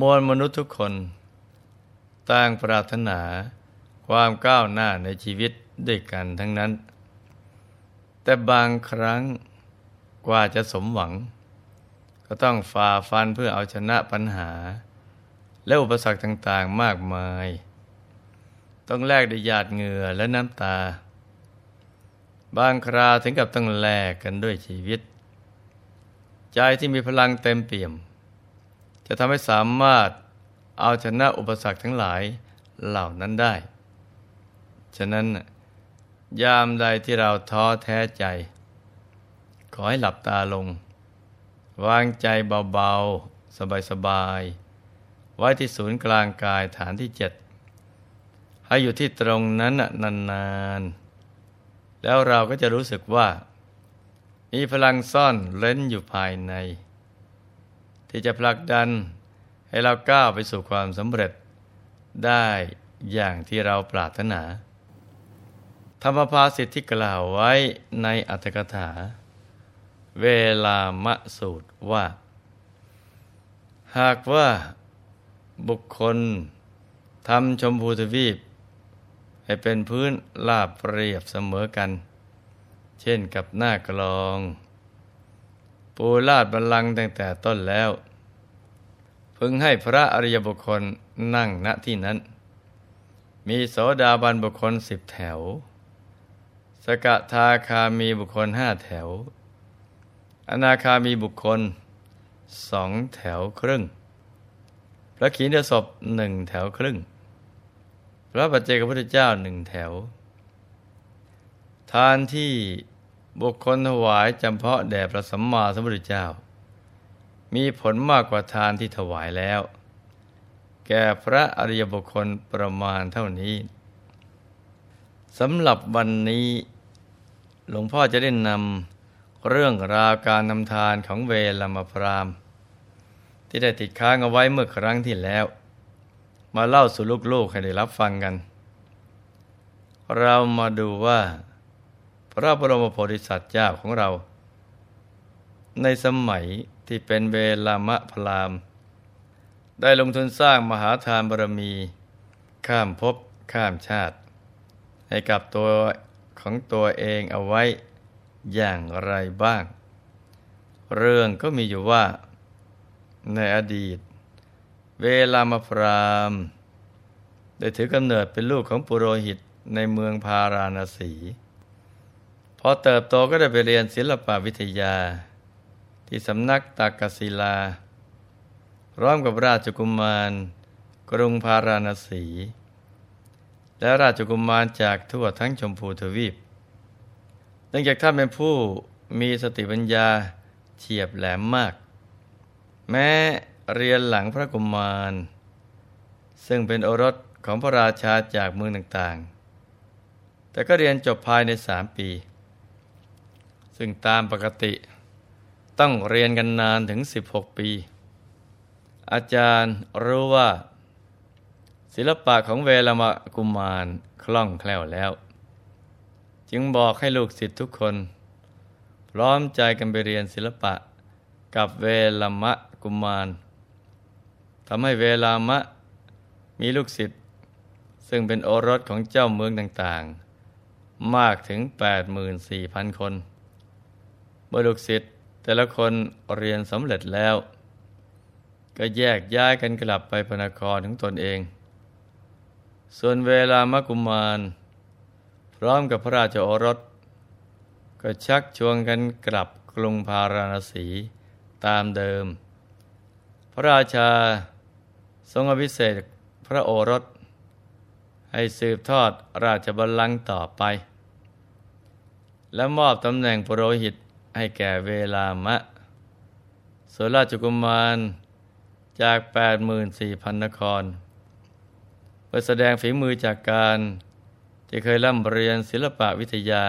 มวลมนุษย์ทุกคนต่างปรารถนาความก้าวหน้าในชีวิตด้วยกันทั้งนั้น แต่บางครั้งกว่าจะสมหวัง ก็ต้องฝ่าฟันเพื่อเอาชนะปัญหา และอุปสรรคต่างๆมากมาย ต้องแลกด้วยหยาดเหงื่อและน้ำตา บางคราถึงกับต้องแลกกันด้วยชีวิต ใจที่มีพลังเต็มเปี่ยม จะทำให้สามารถเอาชนะอุปสรรคทั้งหลายเหล่านั้นได้ ฉะนั้นยามใดที่เราท้อแท้ใจ ขอให้หลับตาลง วางใจเบาๆ สบายๆ ไว้ที่ศูนย์กลางกายฐานที่เจ็ดให้อยู่ที่ตรงนั้นนานๆ แล้วเราก็จะรู้สึกว่า มีพลังซ่อนเร้นอยู่ภายใน ที่จะผลักดันให้เราก้าวไปสู่ความสำเร็จ ได้อย่างที่เราปรารถนา ธรรมภาสิทธิที่กล่าวไว้ในอัตถกถา เวลามะสูตรว่า หากว่าบุคคลทำชมพูทวีป ให้เป็นพื้นลาบเรียบเสมอกัน เช่นกับหน้ากลอง ปูลาดบัลลังก์ตั้งแต่ต้นแล้ว พึงให้พระอริยบุคคลนั่งณที่นั้น มีโสดาบันบุคคลสิบแถว สกทาคามีบุคคลห้าแถว อนาคามีบุคคลสองแถวครึ่ง พระขีณศพหนึ่งแถวครึ่ง พระปัจเจกพุทธเจ้าหนึ่งแถว ทานที่ บุคคลถวายจำเพาะแด่พระสัมมาสัมพุทธเจ้า มีผลมากกว่าทานที่ถวายแล้ว แก่พระอริยบุคคลประมาณเท่านี้สำหรับวันนี้ หลวงพ่อจะได้นำเรื่องราวการนำทานของเวลามาพราม ที่ได้ติดค้างเอาไว้เมื่อครั้งที่แล้ว มาเล่าสู่ลูกๆให้ได้รับฟังกัน เรามาดูว่า พระบรมโพธิสัตว์เจ้าของเรา ในสมัยที่เป็นเวลามะพราม ได้ลงทุนสร้างมหาทานบารมี ข้ามภพข้ามชาติ ให้กับตัวของตัวเองเอาไว้อย่างไรบ้าง เรื่องก็มีอยู่ว่า ในอดีต เวลามพราม ได้ถือกำเนิดเป็นลูกของปุโรหิตในเมืองพาราณสี พอเติบโตก็ได้ไปเรียนศิลปวิทยา ที่สำนักตากศิลาร้อมกับราชกุมาร กรุงพาราณสี และราชกุมารจากทั่วทั้งชมพูทวีปเนื่องจากท่านเป็นผู้มีสติปัญญาเฉียบแหลมมาก แม้เรียนหลังพระกุมาร ซึ่งเป็นโอรสของพระราชาจากเมืองต่างๆ แต่ก็เรียนจบภายในสามปี ซึ่งตามปกติต้องเรียนกันนานถึง 16 ปี อาจารย์รู้ว่า ศิลปะของเวลามกุมารคล่องแคล่วแล้ว จึงบอกให้ลูกศิษย์ทุกคน พร้อมใจกันไปเรียนศิลปะกับเวลามะกุมารทำให้เวลามะมีลูกศิษย์ซึ่งเป็นโอรสของเจ้าเมืองต่างๆ มากถึง 84,000 คน เมื่อลูกศิษย์แต่ละคนเรียนสำเร็จแล้ว ก็แยกย้ายกันกลับไปพนครของตนเอง ส่วนเวลามกุมาร พร้อมกับพระราชโอรส ก็ชักชวนกันกลับกรุงพาราณสีตามเดิม พระราชาทรงอภิเษกพระโอรส ให้สืบทอดราชบัลลังก์ต่อไป และมอบตำแหน่งปรโรหิต ให้แก่เวลามะส่วนราชกุมารจาก 84,000 นครเพื่อแสดงฝีมือจากการที่เคยร่ำเรียนศิลปะวิทยา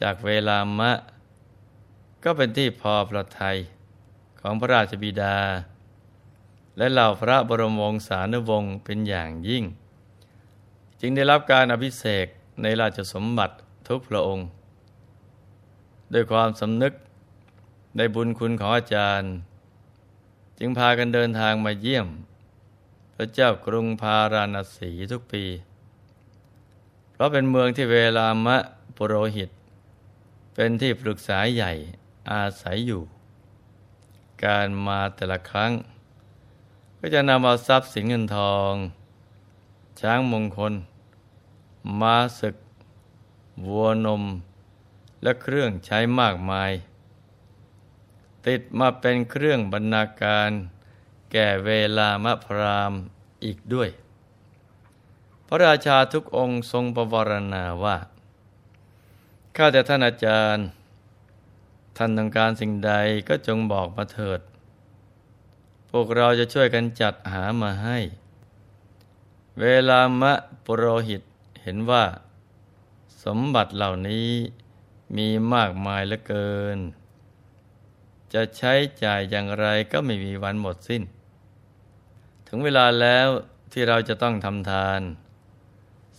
จากเวลามะ ก็เป็นที่พอประทัยของพระราชบิดา และเหล่าพระบรมวงศานุวงศ์เป็นอย่างยิ่ง จึงได้รับการอภิเษกในราชสมบัติทุกพระองค์ ด้วยความสำนึกในบุญคุณของอาจารย์ จึงพากันเดินทางมาเยี่ยม พระเจ้ากรุงพาราณสีทุกปี เพราะเป็นเมืองที่เวลามะปุโรหิต เป็นที่ปรึกษาใหญ่อาศัยอยู่ การมาแต่ละครั้ง ก็จะนำเอาทรัพย์สินเงินทอง ช้างมงคลมาศึก วัวนม และเครื่องใช้มากมาย ติดมาเป็นเครื่องบรรณาการ แก่เวลามะพรามอีกด้วย พระราชาทุกองค์ทรงประวรณาว่า ข้าแต่ท่านอาจารย์ ท่านต้องการสิ่งใดก็จงบอกมาเถิด พวกเราจะช่วยกันจัดหามาให้ เวลามะปุโรหิตเห็นว่า สมบัติเหล่านี้ มีมากมายเหลือเกิน จะใช้จ่ายอย่างไรก็ไม่มีวันหมดสิ้น ถึงเวลาแล้วที่เราจะต้องทำทาน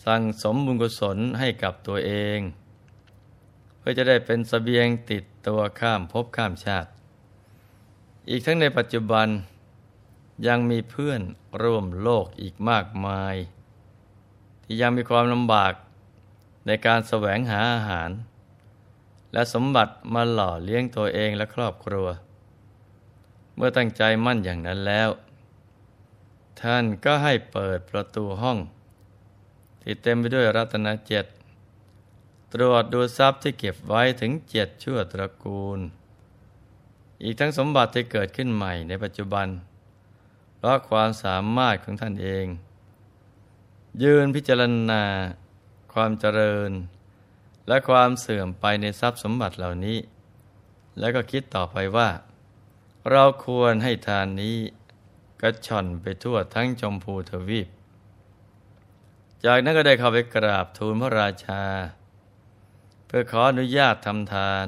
สั่งสมบุญกุศลให้กับตัวเอง เพื่อจะได้เป็นสเสบียงติดตัวข้ามภพข้ามชาติ อีกทั้งในปัจจุบันยังมีเพื่อนร่วมโลกอีกมากมาย ที่ยังมีความลำบากในการแสวงหาอาหาร และสมบัติมาหล่อเลี้ยงตัวเองและครอบครัว เมื่อตั้งใจมั่นอย่างนั้นแล้ว ท่านก็ให้เปิดประตูห้อง ที่เต็มไปด้วยรัตนเจ็ดตรวจดูทรัพย์ที่เก็บไว้ถึงเจ็ดชั่วตระกูล อีกทั้งสมบัติที่เกิดขึ้นใหม่ในปัจจุบัน เพราะความสามารถของท่านเอง ยืนพิจารณาความเจริญ และความเสื่อมไปในทรัพย์สมบัติเหล่านี้ แล้วก็คิดต่อไปว่า เราควรให้ทานนี้กระชอนไปทั่วทั้งชมพูทวีป จากนั้นก็ได้เข้าไปกราบทูลพระราชา เพื่อขออนุญาตทำทาน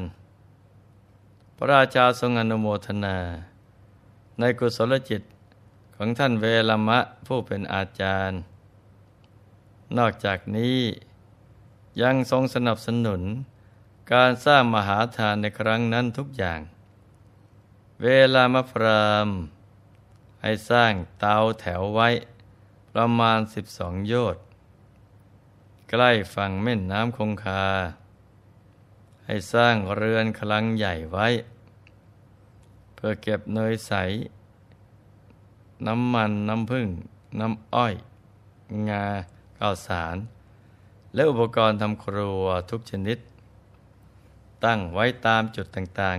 พระราชาทรงอนุโมทนา ในกุศลจิตของท่านเวลมะผู้เป็นอาจารย์ นอกจากนี้ ยังทรงสนับสนุน การสร้างมหาทานในครั้งนั้นทุกอย่าง เวลามะพรามให้สร้างเตาแถวไว้ ประมาณสิบสองโยชน์ใกล้ฝั่งแม่น้ำคงคา ให้สร้างเรือนคลังใหญ่ไว้ เพื่อเก็บเนยใส น้ำมันน้ำผึ้งน้ำอ้อย งาข้าวสาร และอุปกรณ์ทำครัวทุกชนิด ตั้งไว้ตามจุดต่าง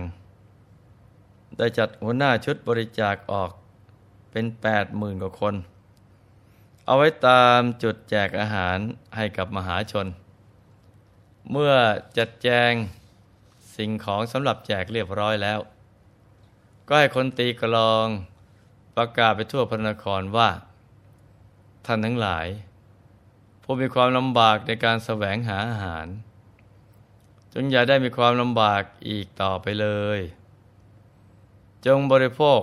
ๆ ได้จัดหัวหน้าชุดบริจาคออกเป็นแปดหมื่นกว่าคน เอาไว้ตามจุดแจกอาหารให้กับมหาชน เมื่อจัดแจงสิ่งของสำหรับแจกเรียบร้อยแล้ว ก็ให้คนตีกลองประกาศไปทั่วพระนครว่า ท่านทั้งหลาย ผู้มีความลำบากในการแสวงหาอาหาร จงอย่าได้มีความลำบากอีกต่อไปเลย จงบริโภค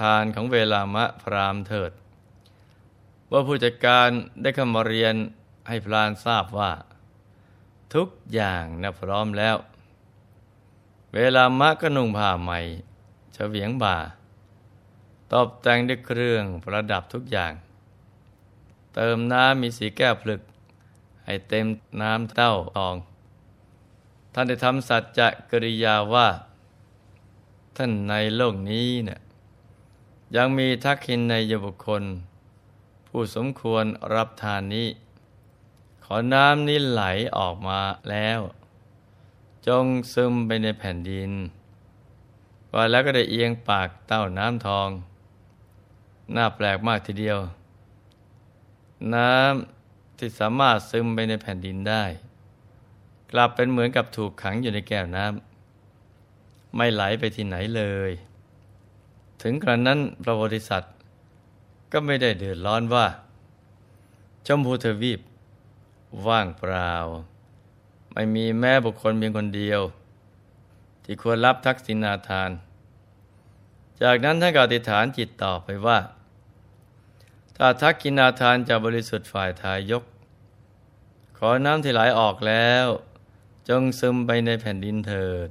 ทานของเวลามะพรามเถิด ว่าผู้จัดการได้เข้ามาเรียนให้พรานทราบว่า ทุกอย่างนะพร้อมแล้ว เวลามะก็นุ่งผ้าใหม่เฉวียงบ่า ตอบแต่งด้วยเครื่องประดับทุกอย่าง เติมน้ำมีสีแก้วผลึก ให้เต็มน้ำเต้าทอง ท่านได้ทำสัจจะกริยาว่า ท่านในโลกนี้เนะี่ยยังมีทักขินในยบุคคล ผู้สมควรรับทานนี้ ขอน้ำนี้ไหลออกมาแล้ว จงซึมไปในแผ่นดิน ว่าแล้วก็ได้เอียงปากเต้าน้ำทอง น่าแปลกมากทีเดียว น้ำที่สามารถซึมไปในแผ่นดินได้ กลับเป็นเหมือนกับถูกขังอยู่ในแก้วน้ำไม่ไหลไปที่ไหนเลย ถึงกระนั้นพระโพธิสัตว์ก็ไม่ได้เดือดร้อนว่าชมพูทวีป ว่างเปล่า ไม่มีแม่บุคคลเพียงคนเดียว ที่ควรรับทักษิณาทาน จากนั้นท่านก็อธิษฐานจิตต่อไปว่า ถ้าทักกินาทานจะบริสุทธิ์ฝ่ายทายก ขอน้ำที่ไหลออกแล้ว จงซึมไปในแผ่นดินเถิด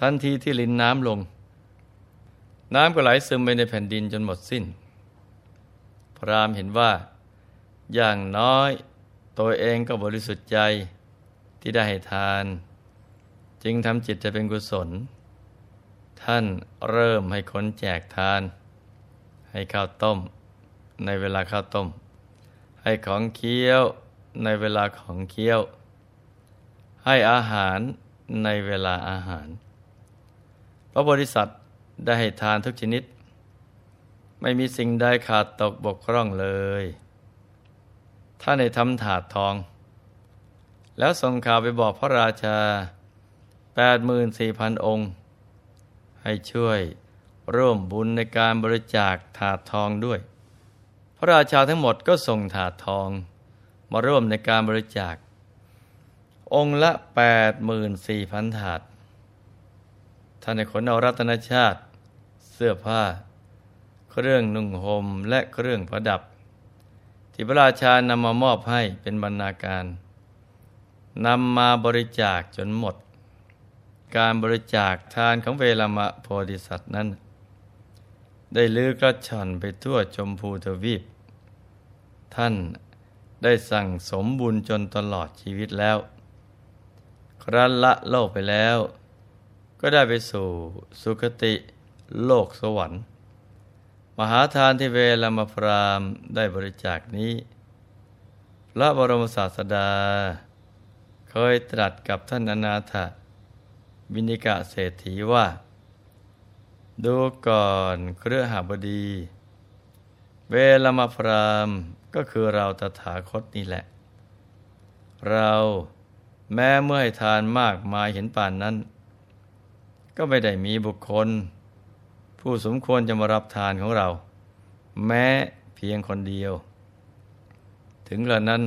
ทันทีที่ลินน้ำลง น้ำก็ไหลซึมไปในแผ่นดินจนหมดสิ้น พรามเห็นว่า อย่างน้อยตัวเองก็บริสุทธิ์ใจที่ได้ให้ทาน จึงทำจิตจะเป็นกุศล ท่านเริ่มให้คนแจกทาน ให้ข้าวต้ม ในเวลาข้าวต้ม ให้ของเคี้ยวในเวลาของเคี้ยว ให้อาหารในเวลาอาหาร พระบริษัทได้ให้ทานทุกชนิด ไม่มีสิ่งใดขาดตกบกพร่องเลยท่านได้ทำถาดทอง แล้วส่งข่าวไปบอกพระราชา 84,000 องค์ ให้ช่วยร่วมบุญในการบริจาคถาดทองด้วย ระราชาทั้งหมดก็ส่งถาดทอง มาร่วมในการบริจาค องค์ละ 84,000 ถาด ท่านในขนเอารัตนชาติ เสื้อผ้า เครื่องนุ่งห่มและเครื่องประดับ ที่พระราชานำมามอบให้เป็นบรรณาการนำมาบริจาคจนหมด การบริจาคทานของเวลามะโพธิสัตว์นั้น ได้ลือกระชอนไปทั่วชมพูทวีป ท่านได้สั่งสมบุญจนตลอดชีวิตแล้ว ครั้นละโลกไปแล้ว ก็ได้ไปสู่สุคติโลกสวรรค์ มหาทานที่เวลามาพรามได้บริจาคนี้ พระบรมศาสดา เคยตรัสกับท่านอนาถวินิกะเศรษฐีว่า ดูก่อนเครือหาบดี เวลามาพราม ก็คือเราตถาคตนี่แหละ เราแม้เมื่อให้ทานมากมายเห็นป่านนั้น ก็ไม่ได้มีบุคคล ผู้สมควรจะมารับทานของเรา แม้เพียงคนเดียว ถึงกระนั้น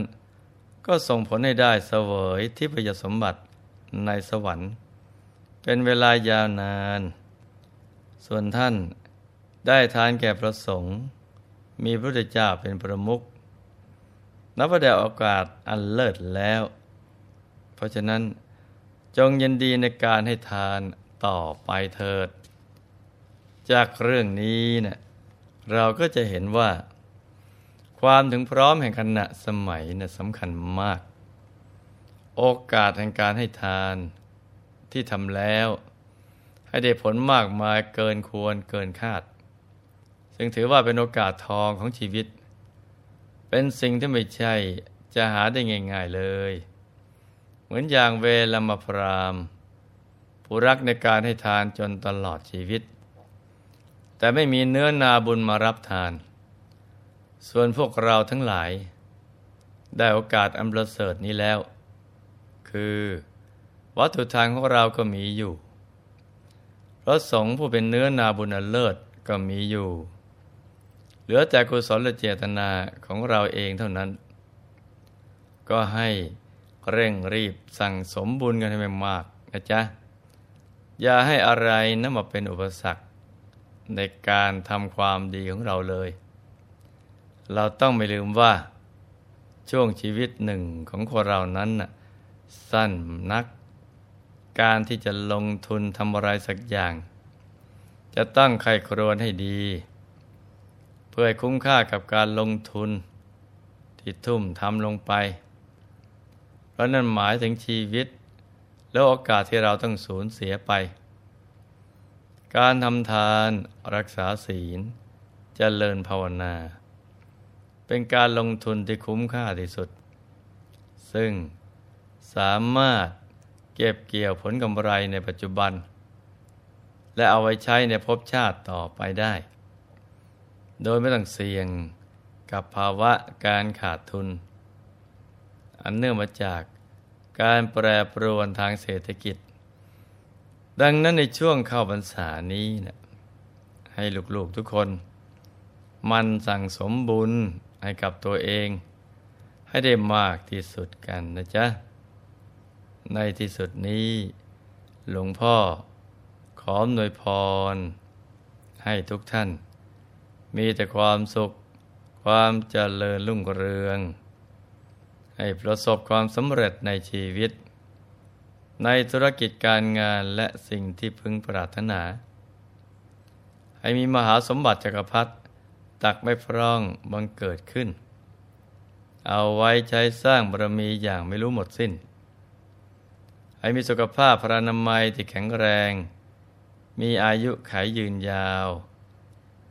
ก็ส่งผลให้ได้เสวยที่พยสมบัติในสวรรค์ เป็นเวลายาวนาน ส่วนท่านได้ทานแก่พระสงฆ์มีพระพุทธเจ้าเป็นประมุข นับว่าได้โอกาสอันเลิศแล้ว เพราะฉะนั้นจงยินดีในการให้ทานต่อไปเถิด จากเรื่องนี้เนะี่ยเราก็จะเห็นว่า ความถึงพร้อมแห่งขณะสมัยนะ่ะสำคัญมาก โอกาสแห่งการให้ทานที่ทำแล้ว ให้ได้ผลมากมายเกินควรเกินคาด ซึ่งถือว่าเป็นโอกาสทองของชีวิต เป็นสิ่งที่ไม่ใช่จะหาได้ง่ายๆเลย เหมือนอย่างเวลามาพรามผู้รักในการให้ทานจนตลอดชีวิต แต่ไม่มีเนื้อนาบุญมารับทาน ส่วนพวกเราทั้งหลาย ได้โอกาสอันประเสริฐนี้แล้ว คือวัตถุทานของเราก็มีอยู่พระสงฆ์ผู้เป็นเนื้อนาบุญอันเลิศก็มีอยู่ เหลือแต่กุศลเจตนาของเราเองเท่านั้น ก็ให้เร่งรีบสั่งสมบุญกันให้มากนะจ๊ะ อย่าให้อะไรนั้นมาเป็นอุปสรรค ในการทำความดีของเราเลย เราต้องไม่ลืมว่า ช่วงชีวิตหนึ่งของคนเรานั้นสั้นนัก การที่จะลงทุนทำอะไรสักอย่าง จะต้องใครครวญให้ดี พื่อให้คุ้มค่ากับการลงทุน ที่ทุ่มทำลงไป เพราะนั่นหมายถึงชีวิต แล้วโอกาสที่เราต้องสูญเสียไป การทำทานรักษาศีลจเจริญภาวนา เป็นการลงทุนที่คุ้มค่าที่สุด ซึ่งสามารถเก็บเกี่ยวผลกำไรในปัจจุบัน และเอาไว้ใช้ในภพชาติต่อไปได้ โดยไม่ต้องเสี่ยงกับภาวะการขาดทุน อันเนื่องมาจากการแปรปรวนทางเศรษฐกิจ ดังนั้นในช่วงเข้าพรรษานี้นะให้ลูกๆทุกคน มันสั่งสมบุญให้กับตัวเอง ให้ได้มากที่สุดกันนะจ๊ะ ในที่สุดนี้ หลวงพ่อขออำนวยพร ให้ทุกท่าน มีแต่ความสุข ความเจริญรุ่งเรือง ให้ประสบความสำเร็จในชีวิต ในธุรกิจการงานและสิ่งที่พึงปรารถนา ให้มีมหาสมบัติจักรพรรดิตักไม่พร่องบังเกิดขึ้น เอาไว้ใช้สร้างบารมีอย่างไม่รู้หมดสิ้น ให้มีสุขภาพพรานามัยที่แข็งแรง มีอายุขายยืนยาว